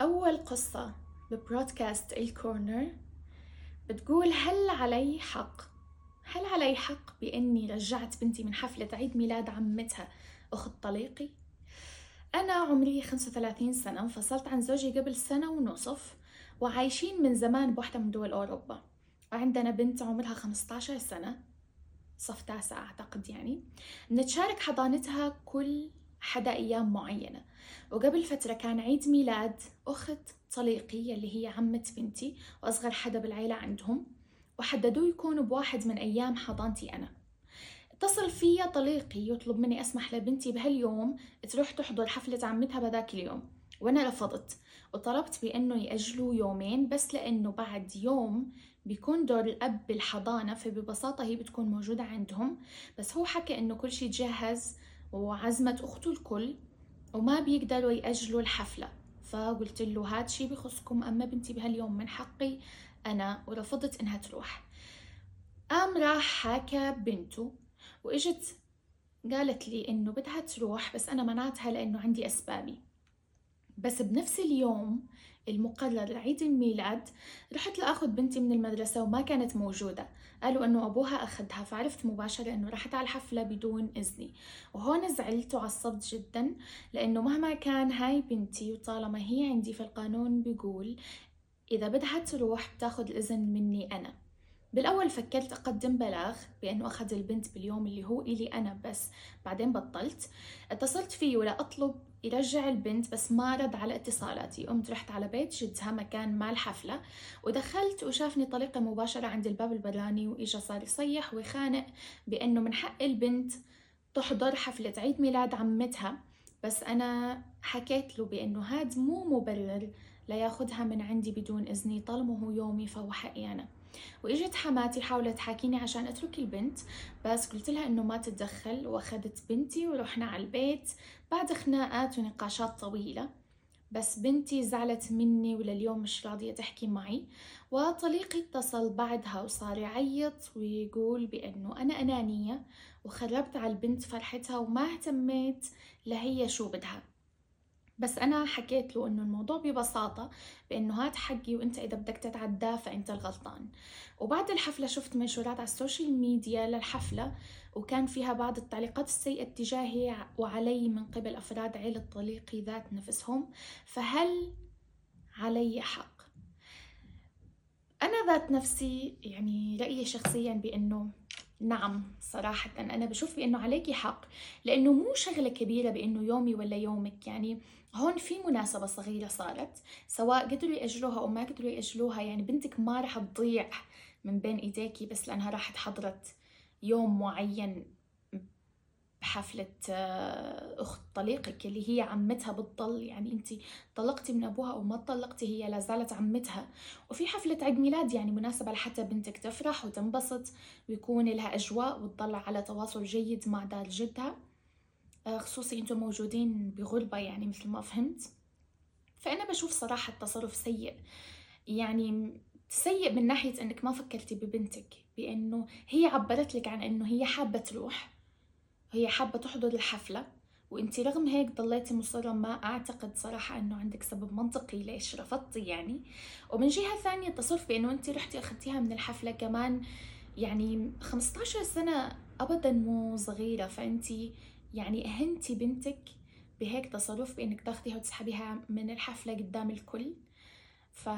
أول قصة ببرودكاست الكورنر بتقول هل علي حق؟ هل علي حق بإني رجعت بنتي من حفلة عيد ميلاد عمتها أخت طليقي؟ أنا عمري 35 سنة انفصلت عن زوجي قبل سنة ونصف وعايشين من زمان بوحدة من دول أوروبا. وعندنا بنت عمرها 15 سنة صف تاسع أعتقد يعني. نتشارك حضانتها كل حدا أيام معينة. وقبل فترة كان عيد ميلاد أخت طليقي اللي هي عمة بنتي وأصغر حدا بالعيلة عندهم وحددوا يكونوا بواحد من أيام حضانتي أنا. اتصل فيا طليقي يطلب مني أسمح لبنتي بهاليوم تروح تحضر حفلة عمتها بذاك اليوم. وأنا رفضت وطلبت بأنه يأجلوا يومين بس لأنه بعد يوم بيكون دور الأب بالحضانة فببساطة هي بتكون موجودة عندهم. بس هو حكى إنه كل شي جهز وعزمت أخته الكل وما بيقدروا يأجلوا الحفلة. فقلت له هاد شي بخصكم أما بنتي بهاليوم من حقي أنا ورفضت إنها تروح. قام راح حكى بنته وإجت قالت لي إنه بدها تروح بس أنا منعتها لأنه عندي أسبابي. بس بنفس اليوم المقرر لعيد الميلاد رحت لأخذ بنتي من المدرسة وما كانت موجودة. قالوا أنه أبوها أخذها فعرفت مباشرة أنه رحت على الحفلة بدون إذني وهون زعلت وعصبت جدا لأنه مهما كان هاي بنتي وطالما هي عندي في القانون بيقول إذا بدها تروح بتاخذ الإذن مني أنا. بالأول فكرت أقدم بلاغ بأنه أخذ البنت باليوم اللي هو إلي أنا بس. بعدين بطلت. اتصلت فيه لأطلب يرجع البنت بس ما رد على اتصالاتي. قمت رحت على بيت جدها مكان ما الحفلة ودخلت وشافني طليقة مباشرة عند الباب البراني وإجا صار يصيح ويخانق بأنه من حق البنت تحضر حفلة عيد ميلاد عمتها. بس أنا حكيت له بأنه هاد مو مبرر لياخدها من عندي بدون إذني طالما هو يومي فهو حقي أنا. وإجت حماتي حاولت تحاكيني عشان أترك البنت بس قلت لها إنه ما تتدخل وأخذت بنتي ورحنا على البيت. بعد خناقات ونقاشات طويلة بس بنتي زعلت مني ولليوم مش راضية تحكي معي. وطليقي اتصل بعدها وصار يعيط ويقول بأنه أنا أنانية وخربت على البنت فرحتها وما اهتميت لهي شو بدها. بس أنا حكيت له إنه الموضوع ببساطة بإنه هاد حقي وإنت إذا بدك تتعداه فإنت الغلطان. وبعد الحفلة شفت منشورات على ال social media للحفلة وكان فيها بعض التعليقات السيئة اتجاهي وعلي من قبل أفراد عيلة طليقي ذات نفسهم فهل علي حق؟ أنا ذات نفسي يعني رأيي شخصيا بإنه نعم صراحة أنا بشوف بأنه عليكي حق لأنه مو شغلة كبيرة بأنه يومي ولا يومك يعني هون في مناسبة صغيرة صارت سواء قدروا يأجلوها أو ما قدروا يأجلوها يعني بنتك ما رح تضيع من بين إيديكي بس لأنها راحت حضرت يوم معين بحفلة آه، أخت طليقك اللي هي عمتها بتضل يعني أنت طلقتي من أبوها أو ما طلقتي هي لا زالت عمتها. وفي حفلة عيد ميلاد يعني مناسبة لحتى بنتك تفرح وتنبسط ويكون لها أجواء وتطلع على تواصل جيد مع دار جدها. آه، خصوصي أنتم موجودين بغربة يعني مثل ما فهمت. فأنا بشوف صراحة التصرف سيء. يعني سيء من ناحية أنك ما فكرتي ببنتك بأنه هي عبرت لك عن أنه هي حابة تروح. هي حابة تحضر الحفلة وإنتي رغم هيك ضليتي مصرة ما أعتقد صراحة إنه عندك سبب منطقي ليش رفضتي يعني. ومن جهة ثانية التصرف بإنه إنتي رحتي أخذتيها من الحفلة كمان يعني 15 سنة ابدا مو صغيرة فإنتي يعني أهنتي بنتك بهيك تصرف بإنك تاخذيها وتسحبيها من الحفلة قدام الكل.